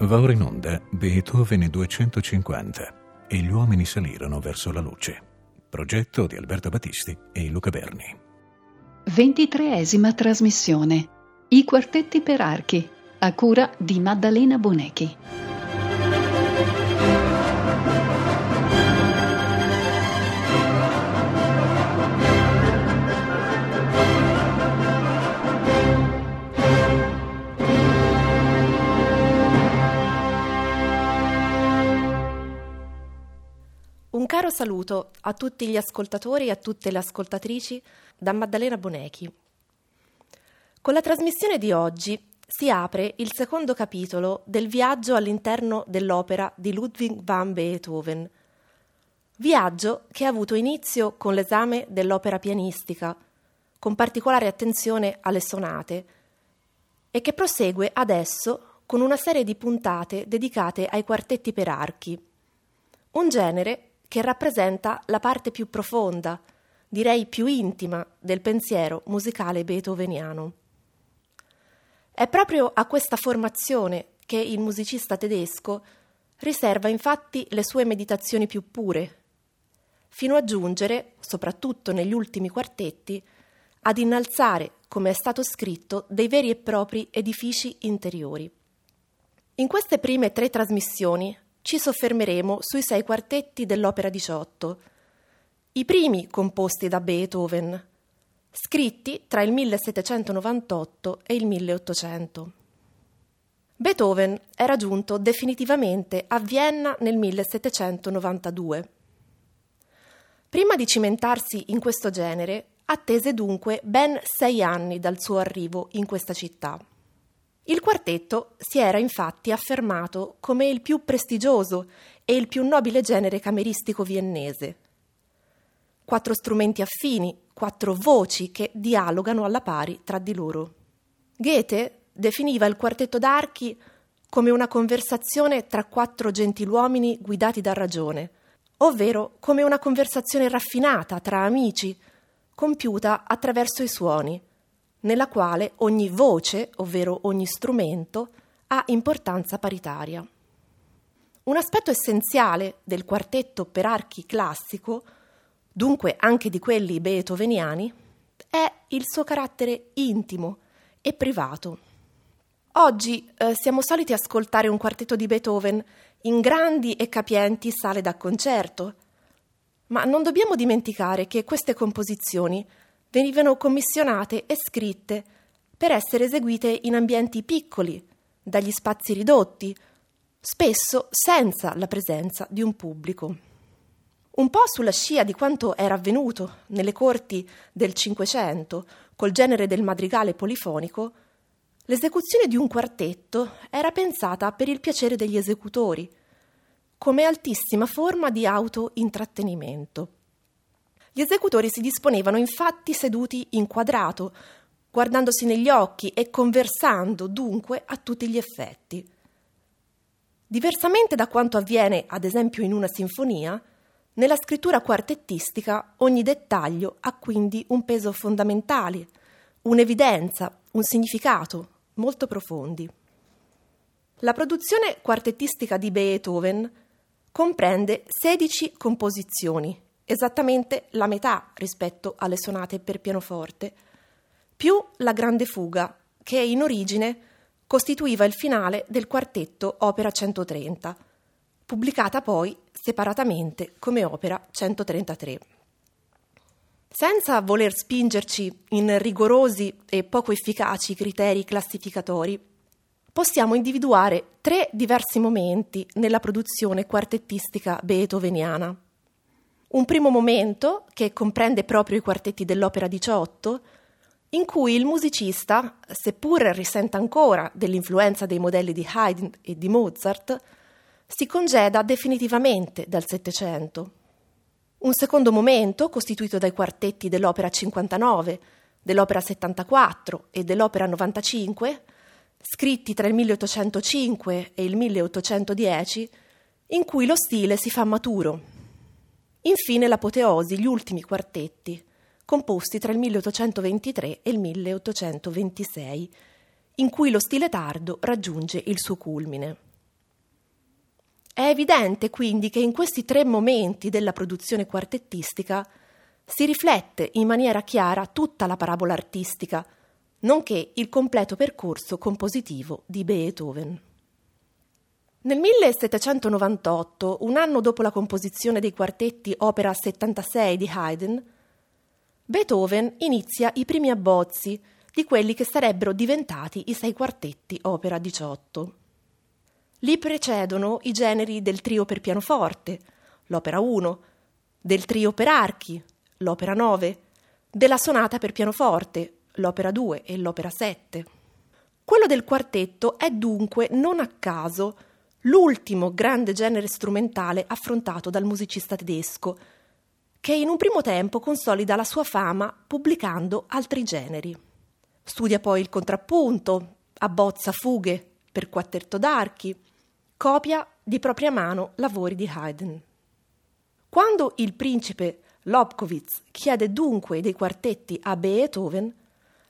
Va ora in onda Beethoven 250 e gli uomini salirono verso la luce. Progetto di Alberto Battisti e Luca Berni. Ventitreesima trasmissione. I quartetti per archi, a cura di Maddalena Bonechi. Caro saluto a tutti gli ascoltatori e a tutte le ascoltatrici da Maddalena Bonechi. Con la trasmissione di oggi si apre il secondo capitolo del viaggio all'interno dell'opera di Ludwig van Beethoven. Viaggio che ha avuto inizio con l'esame dell'opera pianistica, con particolare attenzione alle sonate, e che prosegue adesso con una serie di puntate dedicate ai quartetti per archi, un genere che rappresenta la parte più profonda, direi più intima, del pensiero musicale beethoveniano. È proprio a questa formazione che il musicista tedesco riserva infatti le sue meditazioni più pure, fino a giungere, soprattutto negli ultimi quartetti, ad innalzare, come è stato scritto, dei veri e propri edifici interiori. In queste prime tre trasmissioni ci soffermeremo sui sei quartetti dell'opera 18, i primi composti da Beethoven, scritti tra il 1798 e il 1800. Beethoven era giunto definitivamente a Vienna nel 1792. Prima di cimentarsi in questo genere, attese dunque ben sei anni dal suo arrivo in questa città. Il quartetto si era infatti affermato come il più prestigioso e il più nobile genere cameristico viennese. Quattro strumenti affini, quattro voci che dialogano alla pari tra di loro. Goethe definiva il quartetto d'archi come una conversazione tra quattro gentiluomini guidati da ragione, ovvero come una conversazione raffinata tra amici, compiuta attraverso i suoni, nella quale ogni voce, ovvero ogni strumento, ha importanza paritaria. Un aspetto essenziale del quartetto per archi classico, dunque anche di quelli beethoveniani, è il suo carattere intimo e privato. Oggi eh, siamo soliti ascoltare un quartetto di Beethoven in grandi e capienti sale da concerto, ma non dobbiamo dimenticare che queste composizioni venivano commissionate e scritte per essere eseguite in ambienti piccoli, dagli spazi ridotti, spesso senza la presenza di un pubblico. Un po' sulla scia di quanto era avvenuto nelle corti del Cinquecento col genere del madrigale polifonico, l'esecuzione di un quartetto era pensata per il piacere degli esecutori, come altissima forma di auto-intrattenimento. Gli esecutori si disponevano infatti seduti in quadrato, guardandosi negli occhi e conversando dunque a tutti gli effetti. Diversamente da quanto avviene, ad esempio, in una sinfonia, nella scrittura quartettistica ogni dettaglio ha quindi un peso fondamentale, un'evidenza, un significato molto profondi. La produzione quartettistica di Beethoven comprende 16 composizioni esattamente la metà rispetto alle sonate per pianoforte, più la grande fuga, che in origine costituiva il finale del quartetto Opera 130, pubblicata poi separatamente come Opera 133. Senza voler spingerci in rigorosi e poco efficaci criteri classificatori, possiamo individuare tre diversi momenti nella produzione quartettistica beethoveniana un primo momento, che comprende proprio i quartetti dell'opera 18, in cui il musicista, seppur risenta ancora dell'influenza dei modelli di Haydn e di Mozart, si congeda definitivamente dal Settecento. Un secondo momento, costituito dai quartetti dell'opera 59, dell'opera 74 e dell'opera 95, scritti tra il 1805 e il 1810, in cui lo stile si fa maturo Infine l'apoteosi, gli ultimi quartetti, composti tra il 1823 e il 1826, in cui lo stile tardo raggiunge il suo culmine. È evidente quindi che in questi tre momenti della produzione quartettistica si riflette in maniera chiara tutta la parabola artistica, nonché il completo percorso compositivo di Beethoven. Nel 1798, un anno dopo la composizione dei quartetti opera 76 di Haydn, Beethoven inizia i primi abbozzi di quelli che sarebbero diventati i sei quartetti opera 18. Li precedono i generi del trio per pianoforte, l'opera 1, del trio per archi, l'opera 9, della sonata per pianoforte, l'opera 2 e l'opera 7. Quello del quartetto è dunque non a caso l'ultimo grande genere strumentale affrontato dal musicista tedesco, che in un primo tempo consolida la sua fama pubblicando altri generi. Studia poi il contrappunto, abbozza fughe per quartetto d'archi, copia di propria mano lavori di Haydn. Quando il principe Lobkowitz chiede dunque dei quartetti a Beethoven,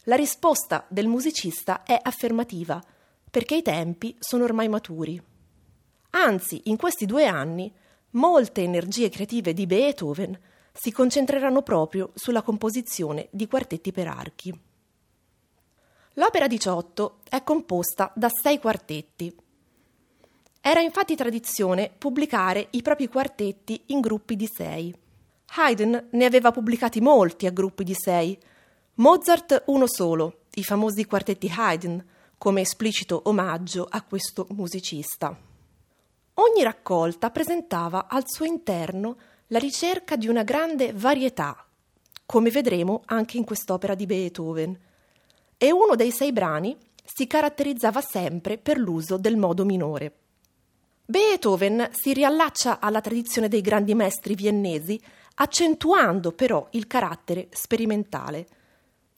la risposta del musicista è affermativa, perché i tempi sono ormai maturi. Anzi, in questi due anni, molte energie creative di Beethoven si concentreranno proprio sulla composizione di quartetti per archi. L'opera 18 è composta da sei quartetti, era infatti tradizione pubblicare i propri quartetti in gruppi di sei. Haydn ne aveva pubblicati molti a gruppi di sei, Mozart uno solo, i famosi quartetti Haydn, come esplicito omaggio a questo musicista. Ogni raccolta presentava al suo interno la ricerca di una grande varietà, come vedremo anche in quest'opera di Beethoven, e uno dei sei brani si caratterizzava sempre per l'uso del modo minore. Beethoven si riallaccia alla tradizione dei grandi maestri viennesi, accentuando però il carattere sperimentale.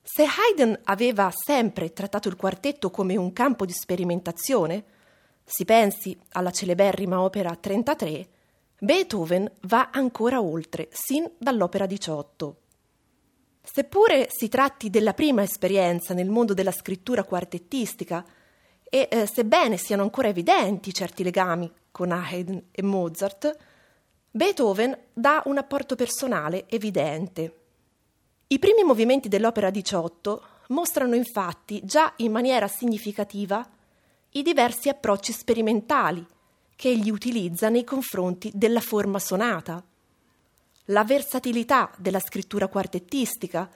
Se Haydn aveva sempre trattato il quartetto come un campo di sperimentazione, si pensi alla celeberrima opera 33, Beethoven va ancora oltre, sin dall'opera 18. Seppure si tratti della prima esperienza nel mondo della scrittura quartettistica, e eh, sebbene siano ancora evidenti certi legami con Haydn e Mozart, Beethoven dà un apporto personale evidente. I primi movimenti dell'opera 18 mostrano infatti già in maniera significativa i diversi approcci sperimentali che egli utilizza nei confronti della forma sonata, la versatilità della scrittura quartettistica,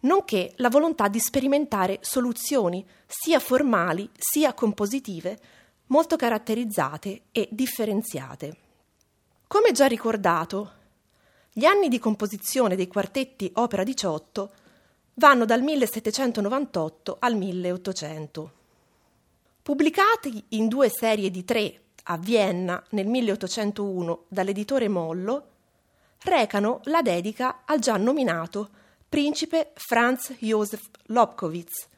nonché la volontà di sperimentare soluzioni sia formali sia compositive molto caratterizzate e differenziate. Come già ricordato, gli anni di composizione dei quartetti Opera 18 vanno dal 1798 al 1800. Pubblicati in due serie di tre a Vienna nel 1801 dall'editore Mollo, recano la dedica al già nominato principe Franz Josef Lobkowitz,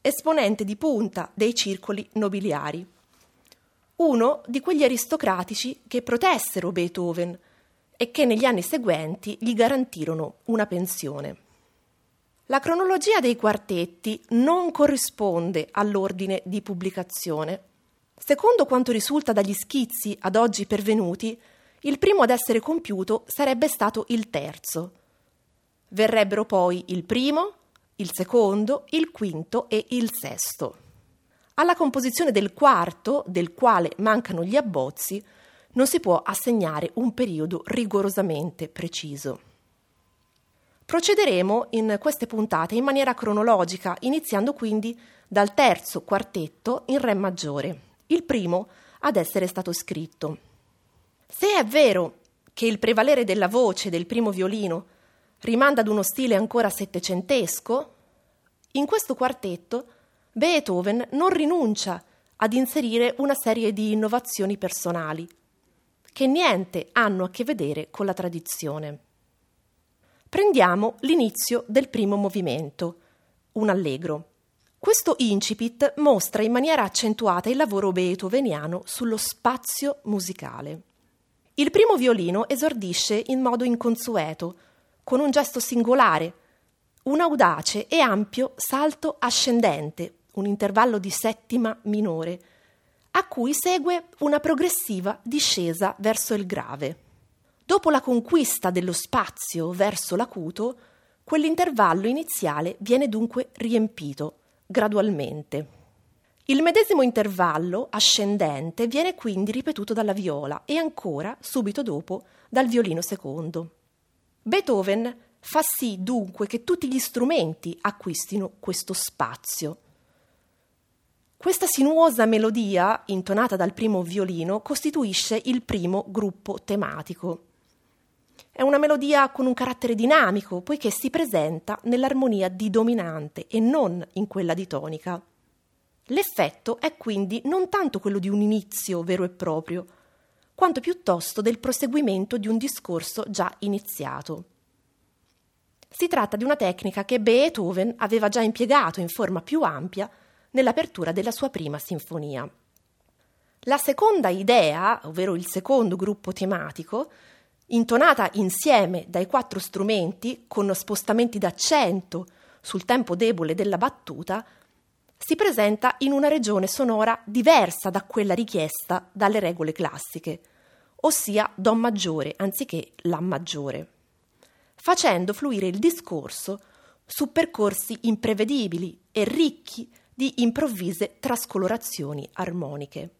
esponente di punta dei circoli nobiliari uno di quegli aristocratici che protessero Beethoven e che negli anni seguenti gli garantirono una pensione. La cronologia dei quartetti non corrisponde all'ordine di pubblicazione. Secondo quanto risulta dagli schizzi ad oggi pervenuti, il primo ad essere compiuto sarebbe stato il terzo. Verrebbero poi il primo, il secondo, il quinto e il sesto. Alla composizione del quarto, del quale mancano gli abbozzi, non si può assegnare un periodo rigorosamente preciso. Procederemo in queste puntate in maniera cronologica, iniziando quindi dal terzo quartetto in Re maggiore, il primo ad essere stato scritto. Se è vero che il prevalere della voce del primo violino rimanda ad uno stile ancora settecentesco, in questo quartetto Beethoven non rinuncia ad inserire una serie di innovazioni personali, che niente hanno a che vedere con la tradizione. Prendiamo l'inizio del primo movimento, un allegro. Questo incipit mostra in maniera accentuata il lavoro beethoveniano sullo spazio musicale. Il primo violino esordisce in modo inconsueto, con un gesto singolare, un audace e ampio salto ascendente un intervallo di settima minore, a cui segue una progressiva discesa verso il grave. Dopo la conquista dello spazio verso l'acuto, quell'intervallo iniziale viene dunque riempito gradualmente. Il medesimo intervallo ascendente viene quindi ripetuto dalla viola e ancora, subito dopo, dal violino secondo. Beethoven fa sì dunque che tutti gli strumenti acquistino questo spazio. Questa sinuosa melodia, intonata dal primo violino, costituisce il primo gruppo tematico. È una melodia con un carattere dinamico, poiché si presenta nell'armonia di dominante e non in quella di tonica. L'effetto è quindi non tanto quello di un inizio vero e proprio, quanto piuttosto del proseguimento di un discorso già iniziato. Si tratta di una tecnica che Beethoven aveva già impiegato in forma più ampia nell'apertura della sua prima sinfonia. La seconda idea, ovvero il secondo gruppo tematico, intonata insieme dai quattro strumenti con spostamenti d'accento sul tempo debole della battuta, si presenta in una regione sonora diversa da quella richiesta dalle regole classiche, ossia Do maggiore anziché La maggiore facendo fluire il discorso su percorsi imprevedibili e ricchi di improvvise trascolorazioni armoniche.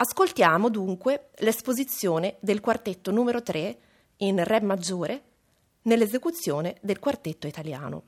Ascoltiamo dunque l'esposizione del quartetto numero 3 in Re maggiore nell'esecuzione del quartetto italiano.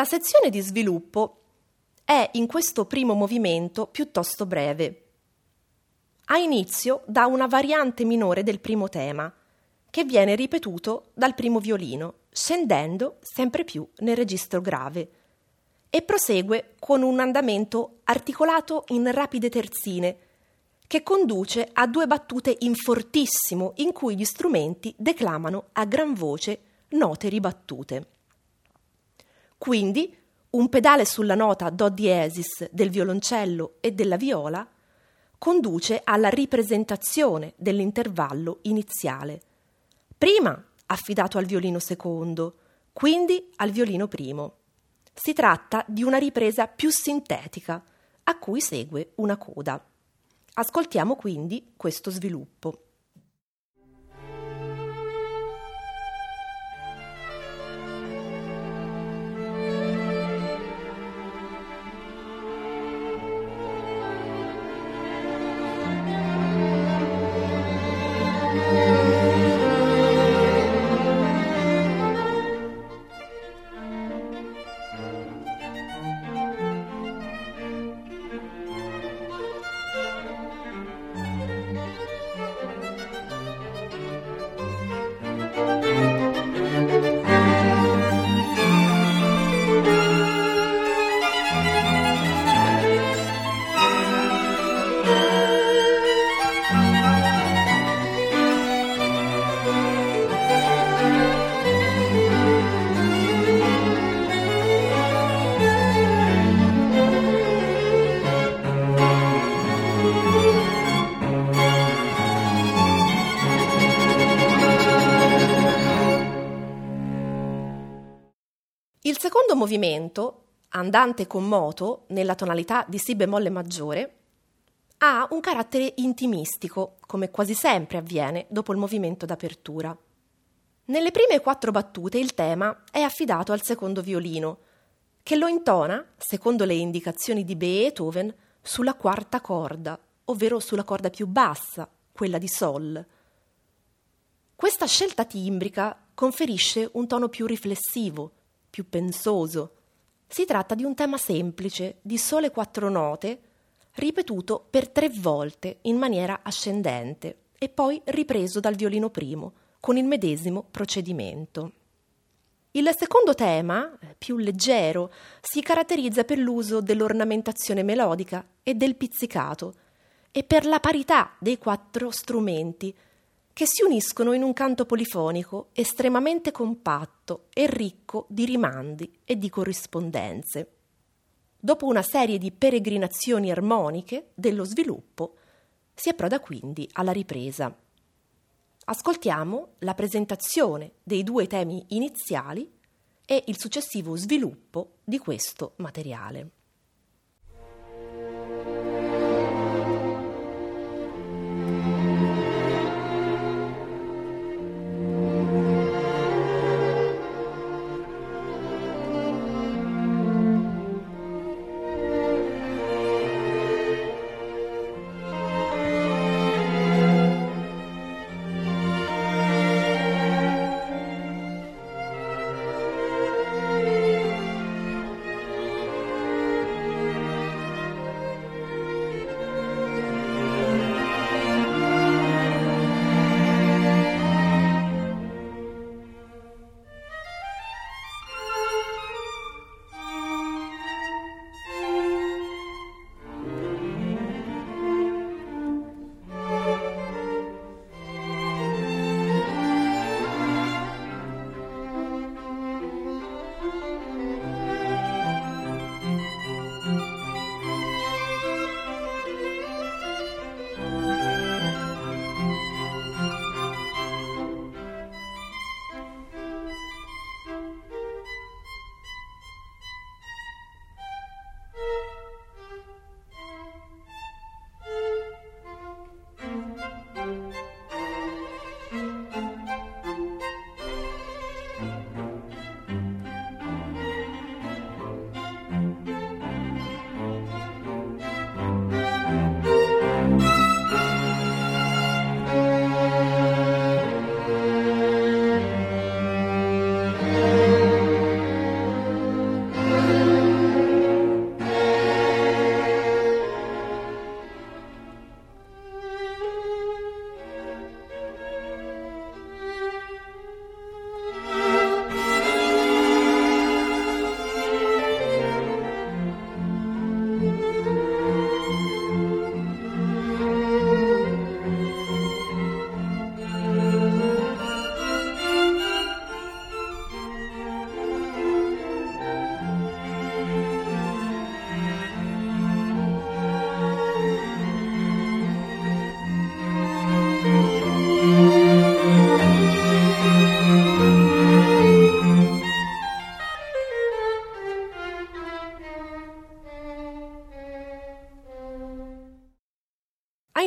La sezione di sviluppo è in questo primo movimento piuttosto breve. Ha inizio da una variante minore del primo tema, che viene ripetuto dal primo violino, scendendo sempre più nel registro grave, e prosegue con un andamento articolato in rapide terzine, che conduce a due battute in fortissimo in cui gli strumenti declamano a gran voce note ribattute. Quindi un pedale sulla nota Do diesis del violoncello e della viola conduce alla ripresentazione dell'intervallo iniziale, prima affidato al violino secondo, quindi al violino primo. Si tratta di una ripresa più sintetica, a cui segue una coda. Ascoltiamo quindi questo sviluppo. Movimento, andante con moto, nella tonalità di Si bemolle maggiore, ha un carattere intimistico, come quasi sempre avviene dopo il movimento d'apertura. Nelle prime quattro battute il tema è affidato al secondo violino, che lo intona, secondo le indicazioni di Beethoven, sulla quarta corda, ovvero sulla corda più bassa, quella di Sol. Questa scelta timbrica conferisce un tono più riflessivo, più pensoso. Si tratta di un tema semplice, di sole quattro note, ripetuto per tre volte in maniera ascendente e poi ripreso dal violino primo con il medesimo procedimento. Il secondo tema, più leggero, si caratterizza per l'uso dell'ornamentazione melodica e del pizzicato e per la parità dei quattro strumenti che si uniscono in un canto polifonico estremamente compatto e ricco di rimandi e di corrispondenze. Dopo una serie di peregrinazioni armoniche dello sviluppo, si approda quindi alla ripresa. Ascoltiamo la presentazione dei due temi iniziali e il successivo sviluppo di questo materiale.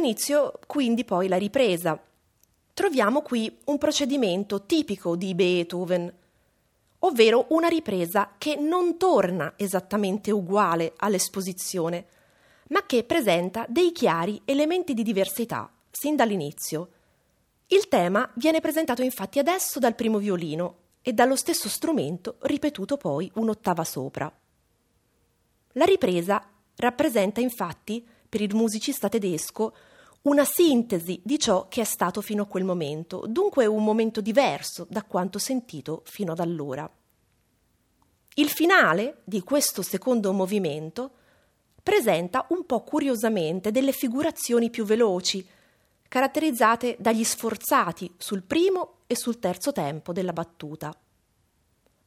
Inizio quindi poi la ripresa. Troviamo qui un procedimento tipico di Beethoven, ovvero una ripresa che non torna esattamente uguale all'esposizione, ma che presenta dei chiari elementi di diversità sin dall'inizio. Il tema viene presentato infatti adesso dal primo violino e dallo stesso strumento ripetuto poi un'ottava sopra. La ripresa rappresenta infatti per il musicista tedesco una sintesi di ciò che è stato fino a quel momento, dunque un momento diverso da quanto sentito fino ad allora. Il finale di questo secondo movimento presenta un po' curiosamente delle figurazioni più veloci, caratterizzate dagli sforzati sul primo e sul terzo tempo della battuta.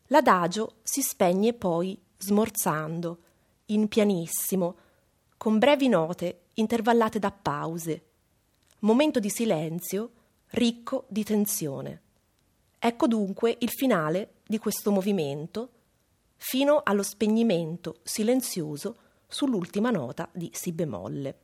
L'adagio si spegne poi smorzando, in pianissimo, con brevi note intervallate da pause, momento di silenzio ricco di tensione. Ecco dunque il finale di questo movimento, fino allo spegnimento silenzioso sull'ultima nota di Si bemolle.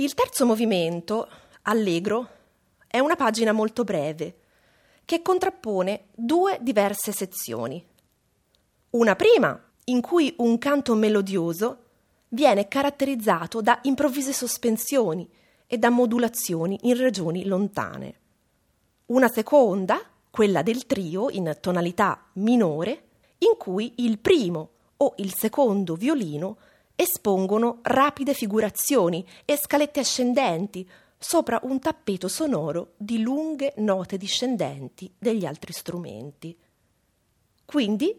Il terzo movimento, allegro, è una pagina molto breve che contrappone due diverse sezioni. Una prima, in cui un canto melodioso viene caratterizzato da improvvise sospensioni e da modulazioni in regioni lontane. Una seconda, quella del trio in tonalità minore, in cui il primo o il secondo violino espongono rapide figurazioni e scalette ascendenti sopra un tappeto sonoro di lunghe note discendenti degli altri strumenti. Quindi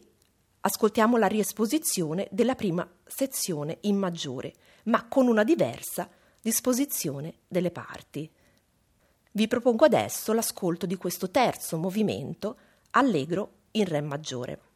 ascoltiamo la riesposizione della prima sezione in maggiore, ma con una diversa disposizione delle parti. Vi propongo adesso l'ascolto di questo terzo movimento allegro in Re maggiore.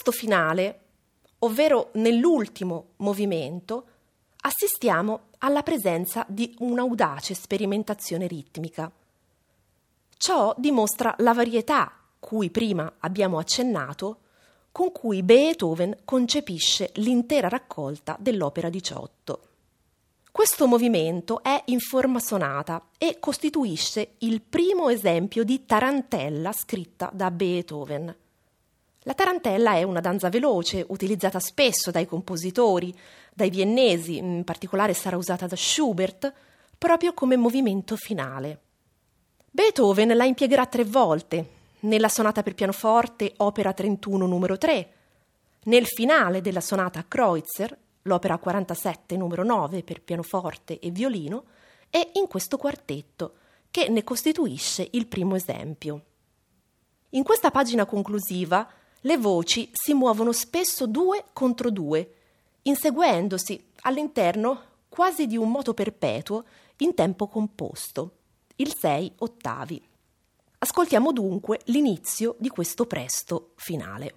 Presto finale, ovvero nell'ultimo movimento, assistiamo alla presenza di un'audace sperimentazione ritmica. Ciò dimostra la varietà, cui prima abbiamo accennato, con cui Beethoven concepisce l'intera raccolta dell'opera 18. Questo movimento è in forma sonata e costituisce il primo esempio di tarantella scritta da Beethoven. La tarantella è una danza veloce, utilizzata spesso dai compositori, dai viennesi, in particolare sarà usata da Schubert, proprio come movimento finale. Beethoven la impiegherà tre volte, nella sonata per pianoforte opera 31 numero 3, nel finale della sonata Kreutzer, l'opera 47 numero 9 per pianoforte e violino, e in questo quartetto, che ne costituisce il primo esempio. In questa pagina conclusiva le voci si muovono spesso due contro due, inseguendosi all'interno quasi di un moto perpetuo in tempo composto, il 6 ottavi. Ascoltiamo dunque l'inizio di questo presto finale.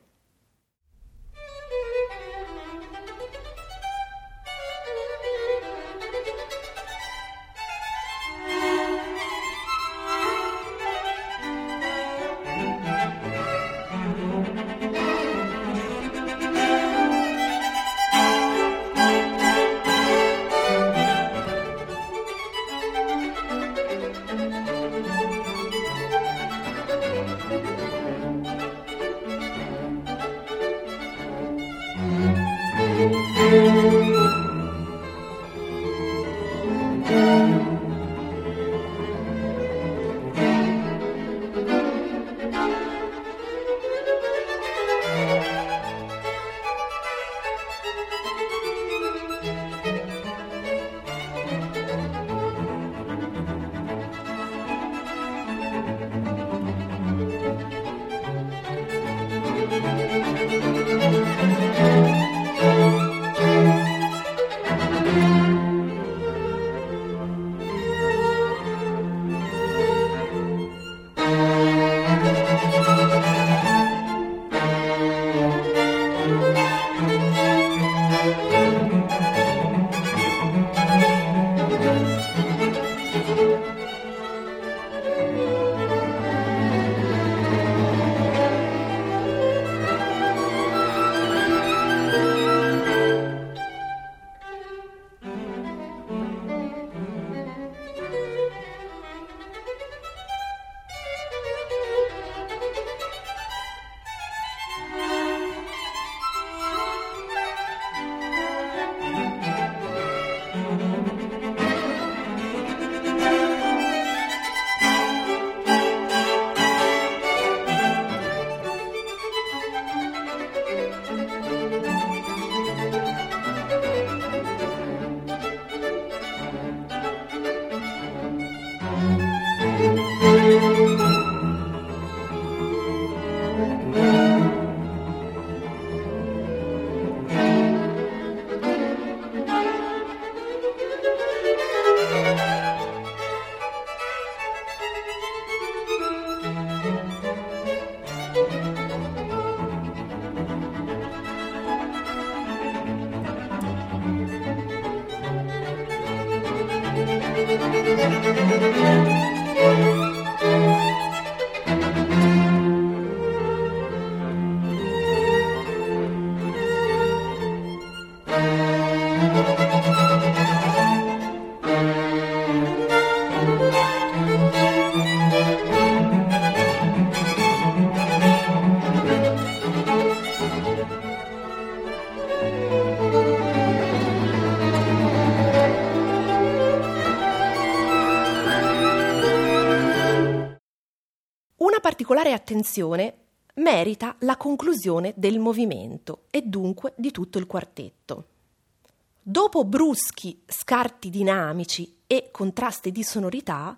Particolare attenzione merita la conclusione del movimento e dunque di tutto il quartetto. Dopo bruschi scarti dinamici e contrasti di sonorità,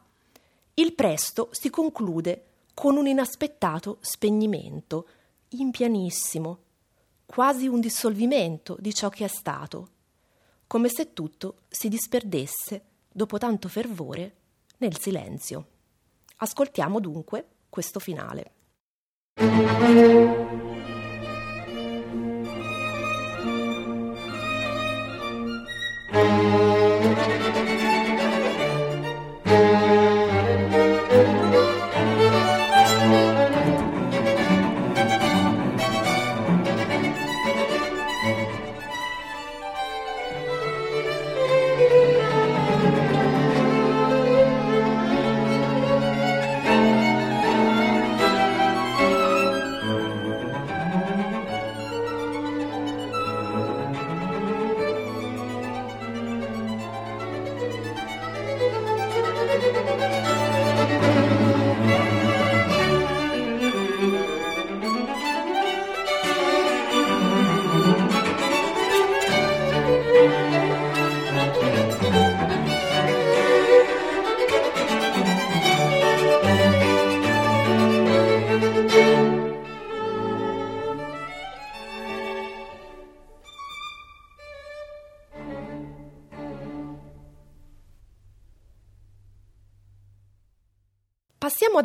il presto si conclude con un inaspettato spegnimento, in pianissimo, quasi un dissolvimento di ciò che è stato, come se tutto si disperdesse, dopo tanto fervore, nel silenzio. Ascoltiamo dunque questo finale.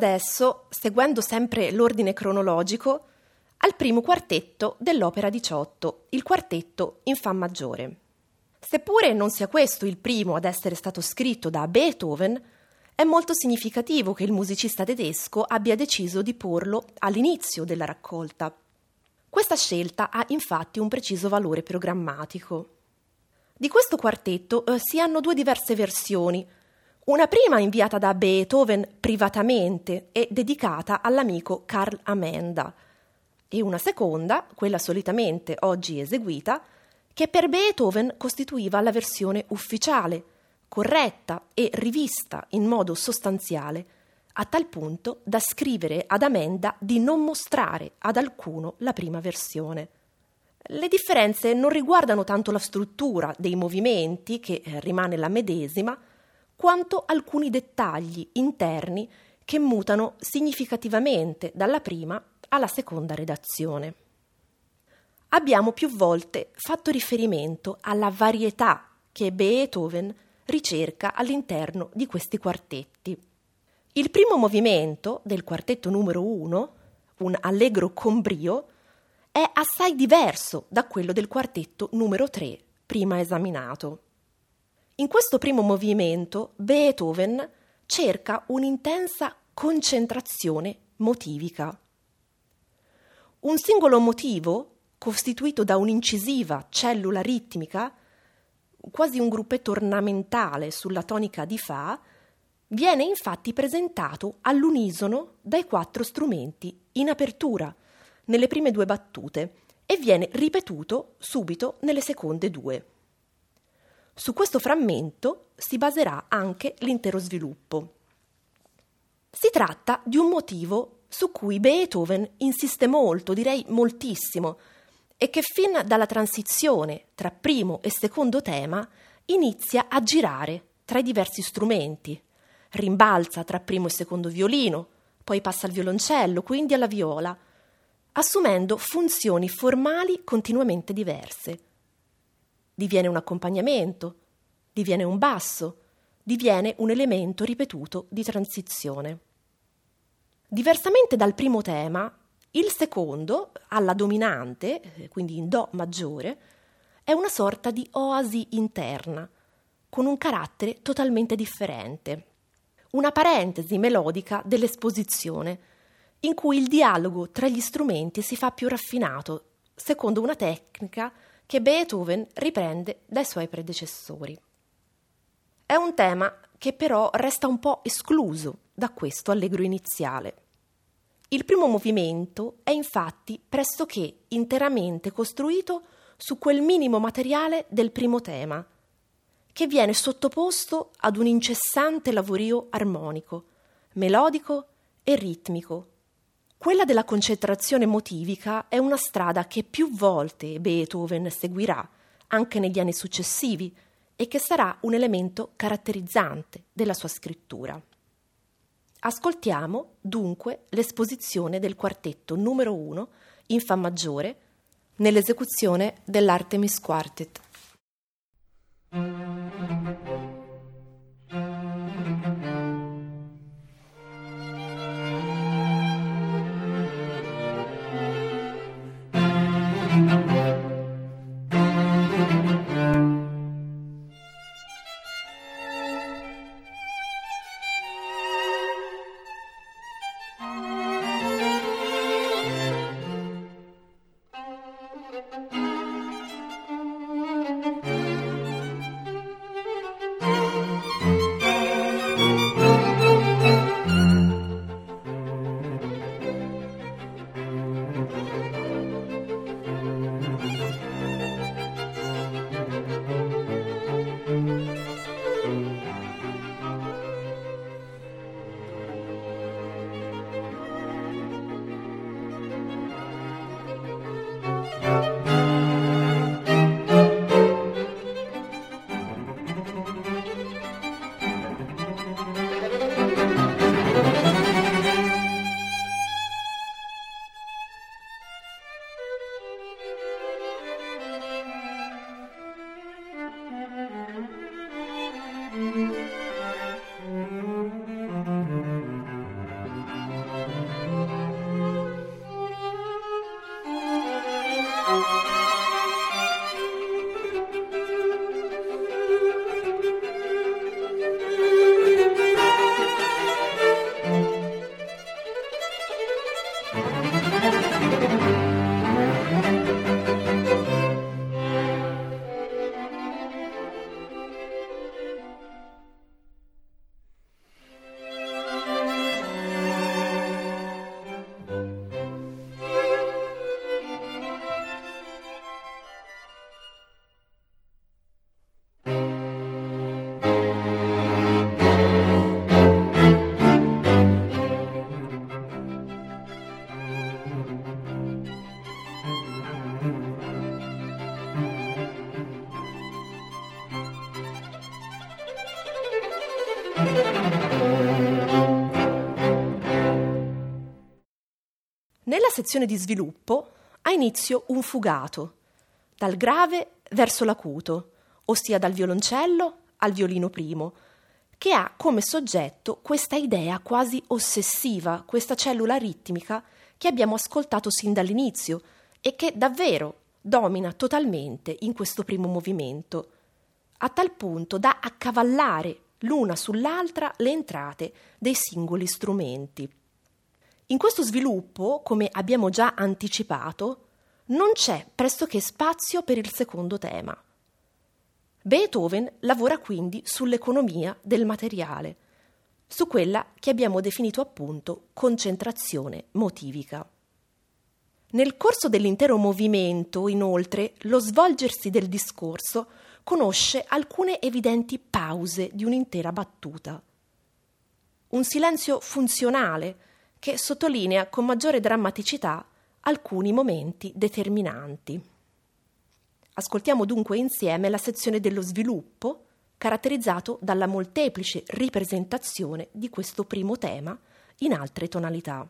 Adesso, seguendo sempre l'ordine cronologico, al primo quartetto dell'opera 18, il quartetto in Fa maggiore. Seppure non sia questo il primo ad essere stato scritto da Beethoven, è molto significativo che il musicista tedesco abbia deciso di porlo all'inizio della raccolta. Questa scelta ha infatti un preciso valore programmatico. Di questo quartetto eh, si hanno due diverse versioni, una prima inviata da Beethoven privatamente e dedicata all'amico Carl Amenda, e una seconda, quella solitamente oggi eseguita, che per Beethoven costituiva la versione ufficiale, corretta e rivista in modo sostanziale, a tal punto da scrivere ad Amenda di non mostrare ad alcuno la prima versione. Le differenze non riguardano tanto la struttura dei movimenti, che rimane la medesima, quanto alcuni dettagli interni che mutano significativamente dalla prima alla seconda redazione. Abbiamo più volte fatto riferimento alla varietà che Beethoven ricerca all'interno di questi quartetti. Il primo movimento del quartetto numero 1, un allegro con brio, è assai diverso da quello del quartetto numero 3 prima esaminato. In questo primo movimento Beethoven cerca un'intensa concentrazione motivica. Un singolo motivo, costituito da un'incisiva cellula ritmica, quasi un gruppetto ornamentale sulla tonica di Fa, viene infatti presentato all'unisono dai quattro strumenti in apertura, nelle prime due battute, e viene ripetuto subito nelle seconde due. Su questo frammento si baserà anche l'intero sviluppo. Si tratta di un motivo su cui Beethoven insiste molto, direi moltissimo, e che fin dalla transizione tra primo e secondo tema inizia a girare tra i diversi strumenti. Rimbalza tra primo e secondo violino, poi passa al violoncello, quindi alla viola, assumendo funzioni formali continuamente diverse diviene un accompagnamento, diviene un basso, diviene un elemento ripetuto di transizione. Diversamente dal primo tema, il secondo, alla dominante, eh, quindi in Do maggiore, è una sorta di oasi interna, con un carattere totalmente differente. Una parentesi melodica dell'esposizione, in cui il dialogo tra gli strumenti si fa più raffinato, secondo una tecnica che Beethoven riprende dai suoi predecessori. È un tema che però resta un po' escluso da questo allegro iniziale. Il primo movimento è infatti pressoché interamente costruito su quel minimo materiale del primo tema, che viene sottoposto ad un incessante lavorio armonico, melodico e ritmico, quella della concentrazione motivica è una strada che più volte Beethoven seguirà, anche negli anni successivi, e che sarà un elemento caratterizzante della sua scrittura. Ascoltiamo dunque l'esposizione del quartetto numero 1 in Fa maggiore nell'esecuzione dell'Artemis Quartet. Sezione di sviluppo ha inizio un fugato, dal grave verso l'acuto, ossia dal violoncello al violino primo, che ha come soggetto questa idea quasi ossessiva, questa cellula ritmica che abbiamo ascoltato sin dall'inizio e che davvero domina totalmente in questo primo movimento, a tal punto da accavallare l'una sull'altra le entrate dei singoli strumenti. In questo sviluppo, come abbiamo già anticipato, non c'è pressoché spazio per il secondo tema. Beethoven lavora quindi sull'economia del materiale, su quella che abbiamo definito appunto concentrazione motivica. Nel corso dell'intero movimento, inoltre, lo svolgersi del discorso conosce alcune evidenti pause di un'intera battuta. Un silenzio funzionale, che sottolinea con maggiore drammaticità alcuni momenti determinanti. Ascoltiamo dunque insieme la sezione dello sviluppo, caratterizzato dalla molteplice ripresentazione di questo primo tema in altre tonalità.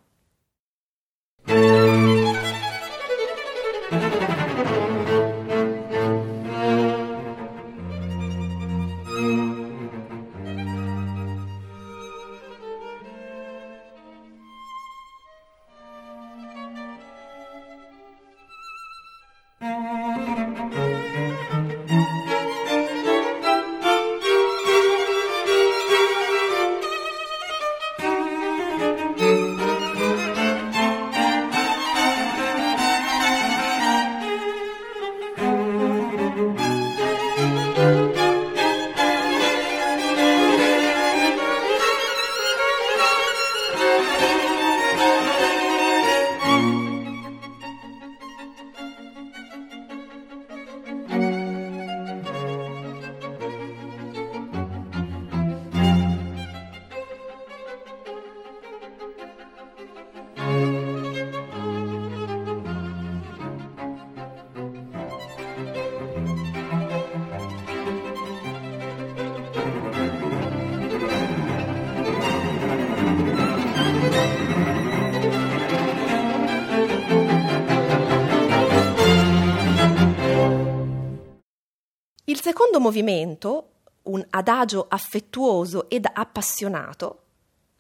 Il secondo movimento, un adagio affettuoso ed appassionato,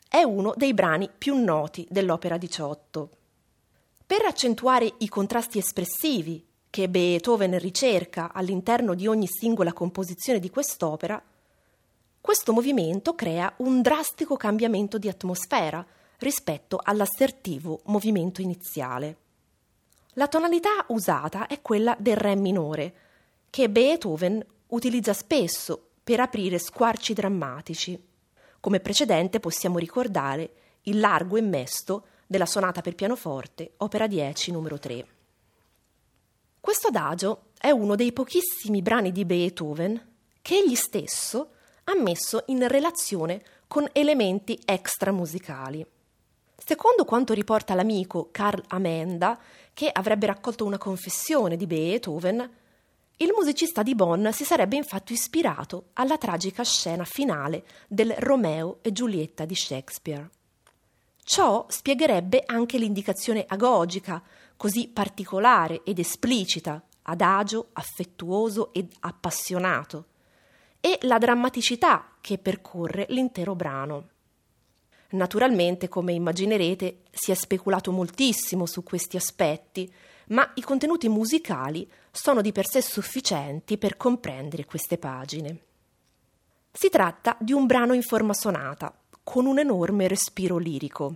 è uno dei brani più noti dell'opera 18. Per accentuare i contrasti espressivi che Beethoven ricerca all'interno di ogni singola composizione di quest'opera, questo movimento crea un drastico cambiamento di atmosfera rispetto all'assertivo movimento iniziale. La tonalità usata è quella del Re minore, che Beethoven utilizza spesso per aprire squarci drammatici. Come precedente possiamo ricordare il largo e mesto della sonata per pianoforte, opera 10, numero 3. Questo adagio è uno dei pochissimi brani di Beethoven che egli stesso ha messo in relazione con elementi extramusicali. Secondo quanto riporta l'amico Karl Amenda, che avrebbe raccolto una confessione di Beethoven, Il musicista di Bonn si sarebbe infatti ispirato alla tragica scena finale del Romeo e Giulietta di Shakespeare. Ciò spiegherebbe anche l'indicazione agogica, così particolare ed esplicita, adagio, affettuoso ed appassionato, e la drammaticità che percorre l'intero brano. Naturalmente, come immaginerete, si è speculato moltissimo su questi aspetti, ma i contenuti musicali sono di per sé sufficienti per comprendere queste pagine. Si tratta di un brano in forma sonata, con un enorme respiro lirico.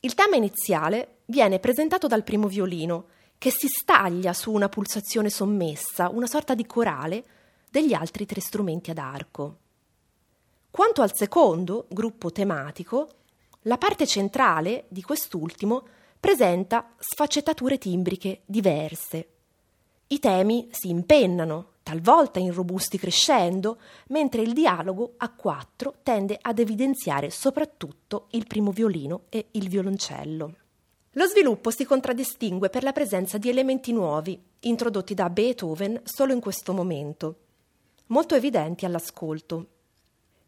Il tema iniziale viene presentato dal primo violino, che si staglia su una pulsazione sommessa, una sorta di corale, degli altri tre strumenti ad arco. Quanto al secondo, gruppo tematico, la parte centrale di quest'ultimo presenta sfaccettature timbriche diverse. I temi si impennano, talvolta in robusti crescendo, mentre il dialogo a quattro tende ad evidenziare soprattutto il primo violino e il violoncello. Lo sviluppo si contraddistingue per la presenza di elementi nuovi, introdotti da Beethoven solo in questo momento, molto evidenti all'ascolto.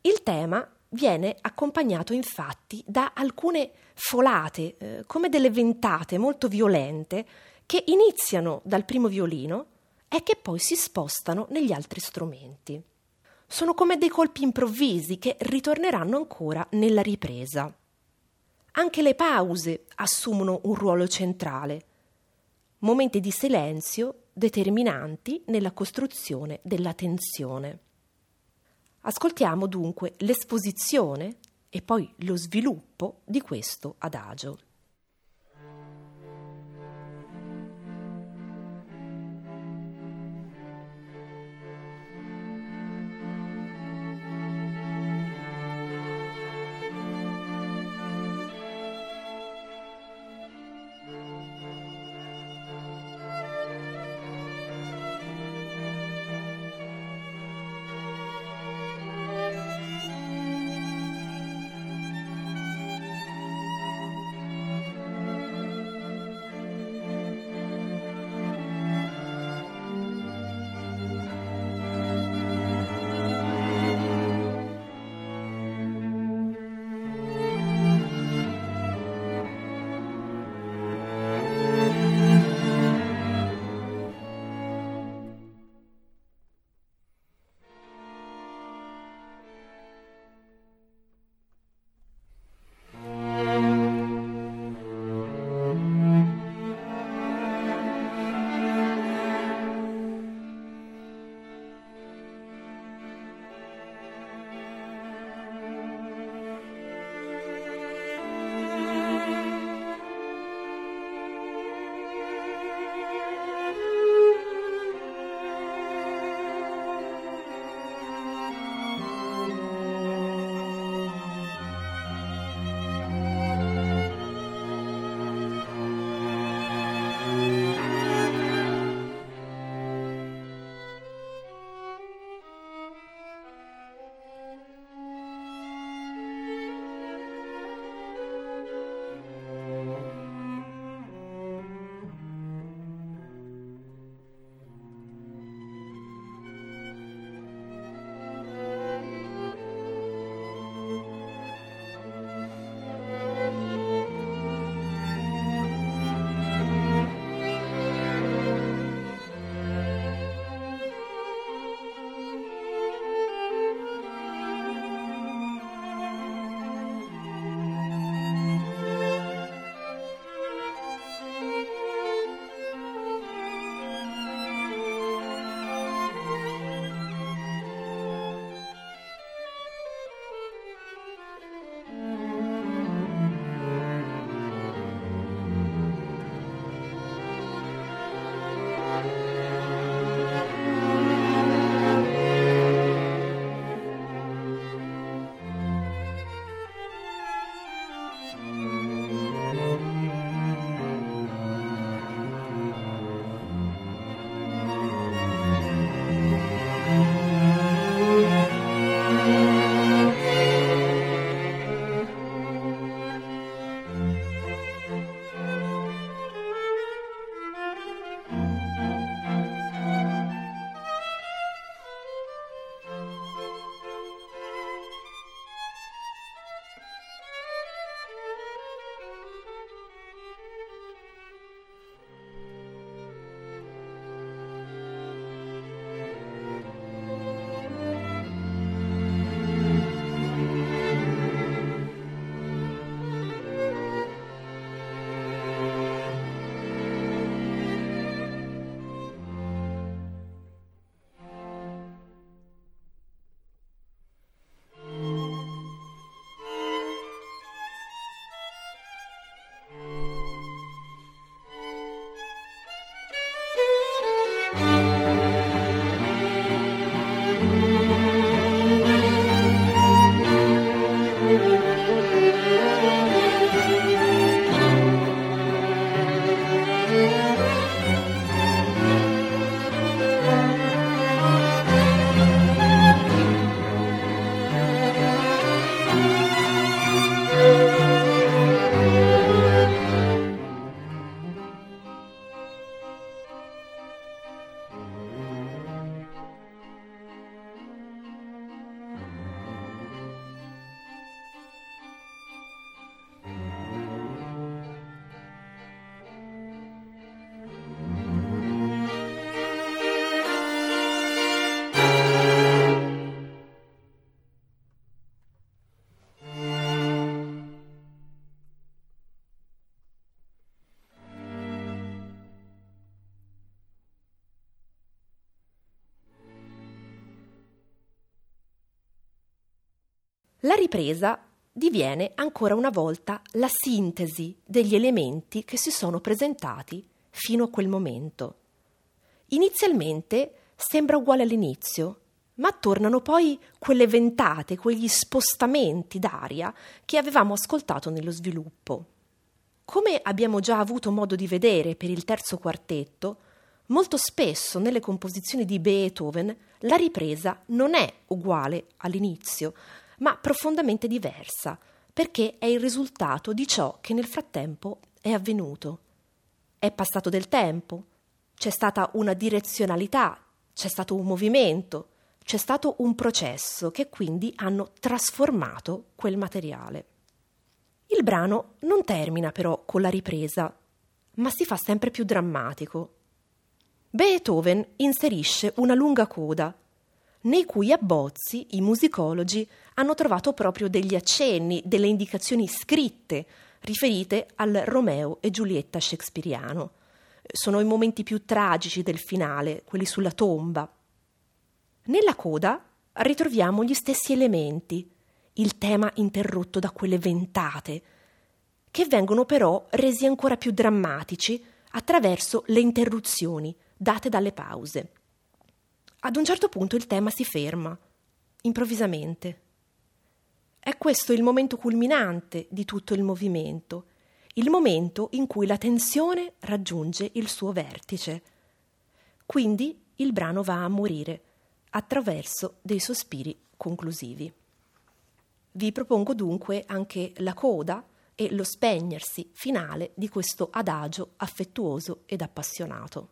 Il tema viene accompagnato infatti da alcune folate, eh, come delle ventate molto violente, che iniziano dal primo violino e che poi si spostano negli altri strumenti. Sono come dei colpi improvvisi che ritorneranno ancora nella ripresa. Anche le pause assumono un ruolo centrale, momenti di silenzio determinanti nella costruzione della tensione. Ascoltiamo dunque l'esposizione e poi lo sviluppo di questo adagio. La ripresa diviene ancora una volta la sintesi degli elementi che si sono presentati fino a quel momento. Inizialmente sembra uguale all'inizio, ma tornano poi quelle ventate, quegli spostamenti d'aria che avevamo ascoltato nello sviluppo. Come abbiamo già avuto modo di vedere per il terzo quartetto, molto spesso nelle composizioni di Beethoven la ripresa non è uguale all'inizio, ma profondamente diversa, perché è il risultato di ciò che nel frattempo è avvenuto. È passato del tempo, c'è stata una direzionalità, c'è stato un movimento, c'è stato un processo che quindi hanno trasformato quel materiale. Il brano non termina però con la ripresa, ma si fa sempre più drammatico. Beethoven inserisce una lunga coda, nei cui abbozzi i musicologi hanno trovato proprio degli accenni, delle indicazioni scritte riferite al Romeo e Giulietta shakespeariano. Sono i momenti più tragici del finale, quelli sulla tomba. Nella coda ritroviamo gli stessi elementi, il tema interrotto da quelle ventate, che vengono però resi ancora più drammatici attraverso le interruzioni date dalle pause. Ad un certo punto il tema si ferma, improvvisamente. È questo il momento culminante di tutto il movimento, il momento in cui la tensione raggiunge il suo vertice. Quindi il brano va a morire attraverso dei sospiri conclusivi. Vi propongo dunque anche la coda e lo spegnersi finale di questo adagio affettuoso ed appassionato.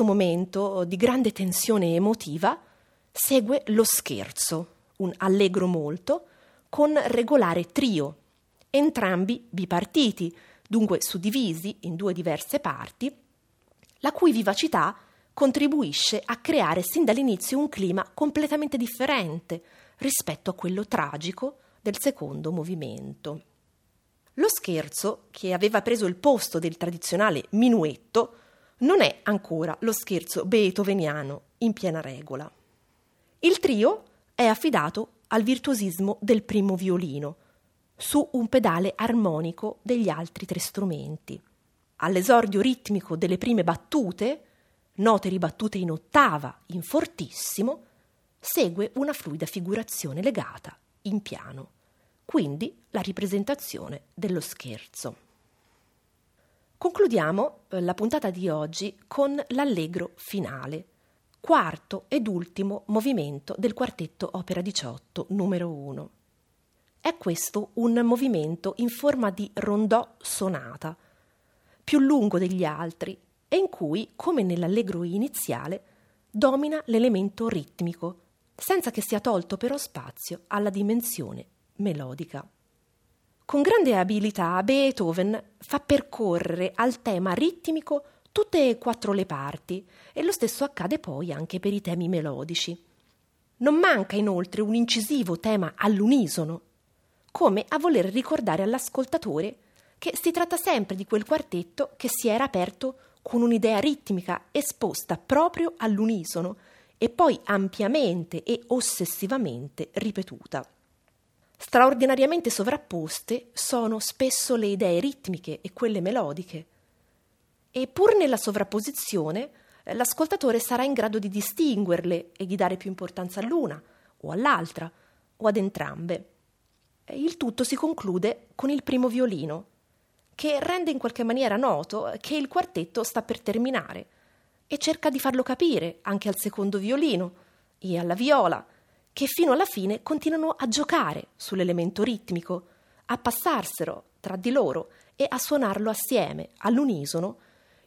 Questo momento di grande tensione emotiva segue lo scherzo, un allegro molto, con regolare trio, entrambi bipartiti, dunque suddivisi in due diverse parti, la cui vivacità contribuisce a creare sin dall'inizio un clima completamente differente rispetto a quello tragico del secondo movimento. Lo scherzo, che aveva preso il posto del tradizionale minuetto, non è ancora lo scherzo beethoveniano in piena regola. Il trio è affidato al virtuosismo del primo violino, su un pedale armonico degli altri tre strumenti. All'esordio ritmico delle prime battute, note ribattute in ottava, in fortissimo, segue una fluida figurazione legata in piano, quindi la ripresentazione dello scherzo. Concludiamo eh, la puntata di oggi con l'allegro finale, quarto ed ultimo movimento del quartetto Opera 18 numero 1. È questo un movimento in forma di rondò sonata, più lungo degli altri e in cui, come nell'allegro iniziale, domina l'elemento ritmico, senza che sia tolto però spazio alla dimensione melodica. Con grande abilità Beethoven fa percorrere al tema ritmico tutte e quattro le parti e lo stesso accade poi anche per i temi melodici. Non manca inoltre un incisivo tema all'unisono, come a voler ricordare all'ascoltatore che si tratta sempre di quel quartetto che si era aperto con un'idea ritmica esposta proprio all'unisono e poi ampiamente e ossessivamente ripetuta. Straordinariamente sovrapposte sono spesso le idee ritmiche e quelle melodiche. E pur nella sovrapposizione, l'ascoltatore sarà in grado di distinguerle e di dare più importanza all'una o all'altra o ad entrambe. Il tutto si conclude con il primo violino, che rende in qualche maniera noto che il quartetto sta per terminare e cerca di farlo capire anche al secondo violino e alla viola che fino alla fine continuano a giocare sull'elemento ritmico, a passarselo tra di loro e a suonarlo assieme, all'unisono,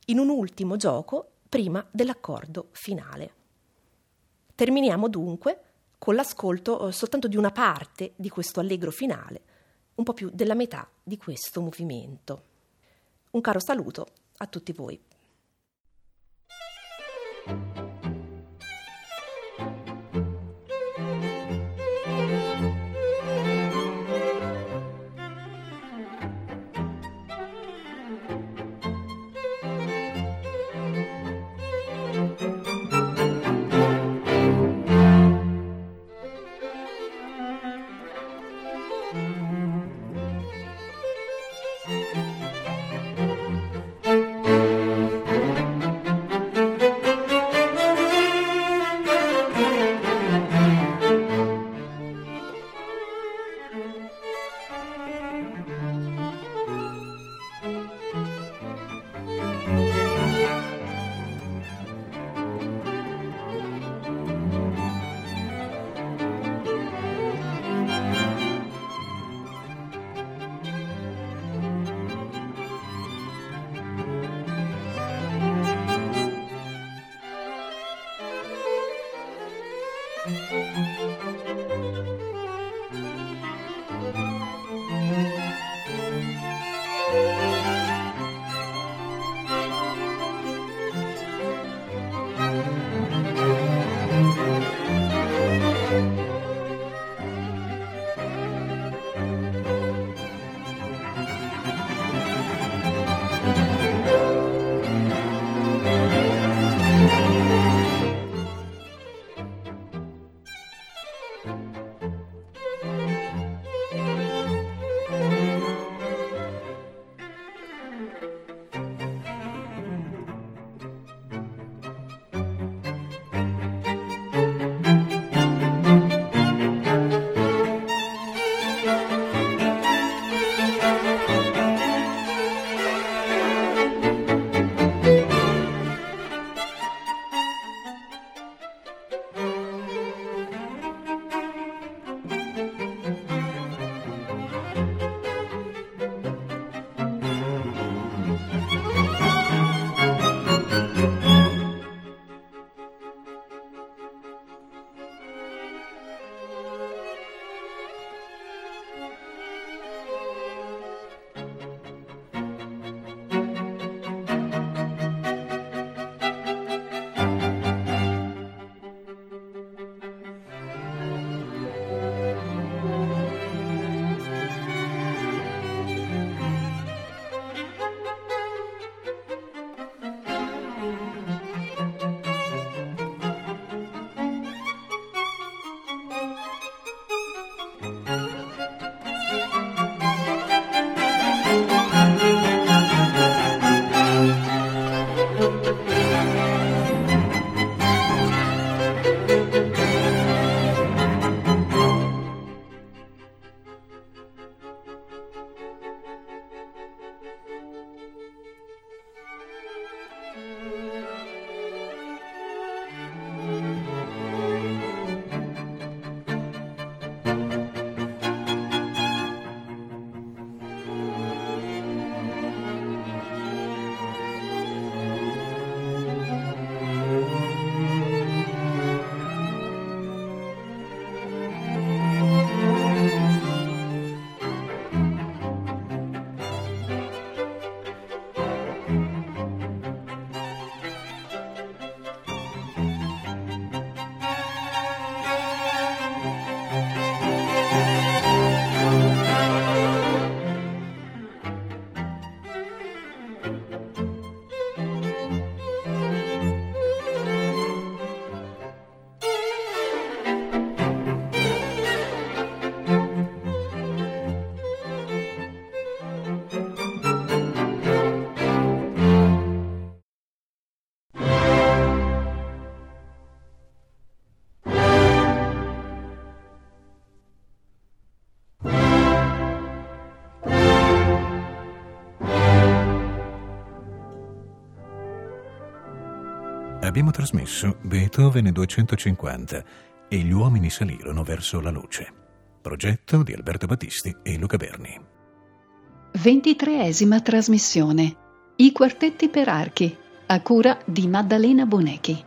in un ultimo gioco prima dell'accordo finale. Terminiamo dunque con l'ascolto eh, soltanto di una parte di questo allegro finale, un po' più della metà di questo movimento. Un caro saluto a tutti voi. Abbiamo trasmesso Beethoven 250 e gli uomini salirono verso la luce. Progetto di Alberto Battisti e Luca Berni. Ventitreesima trasmissione. I quartetti per archi, a cura di Maddalena Bonecchi.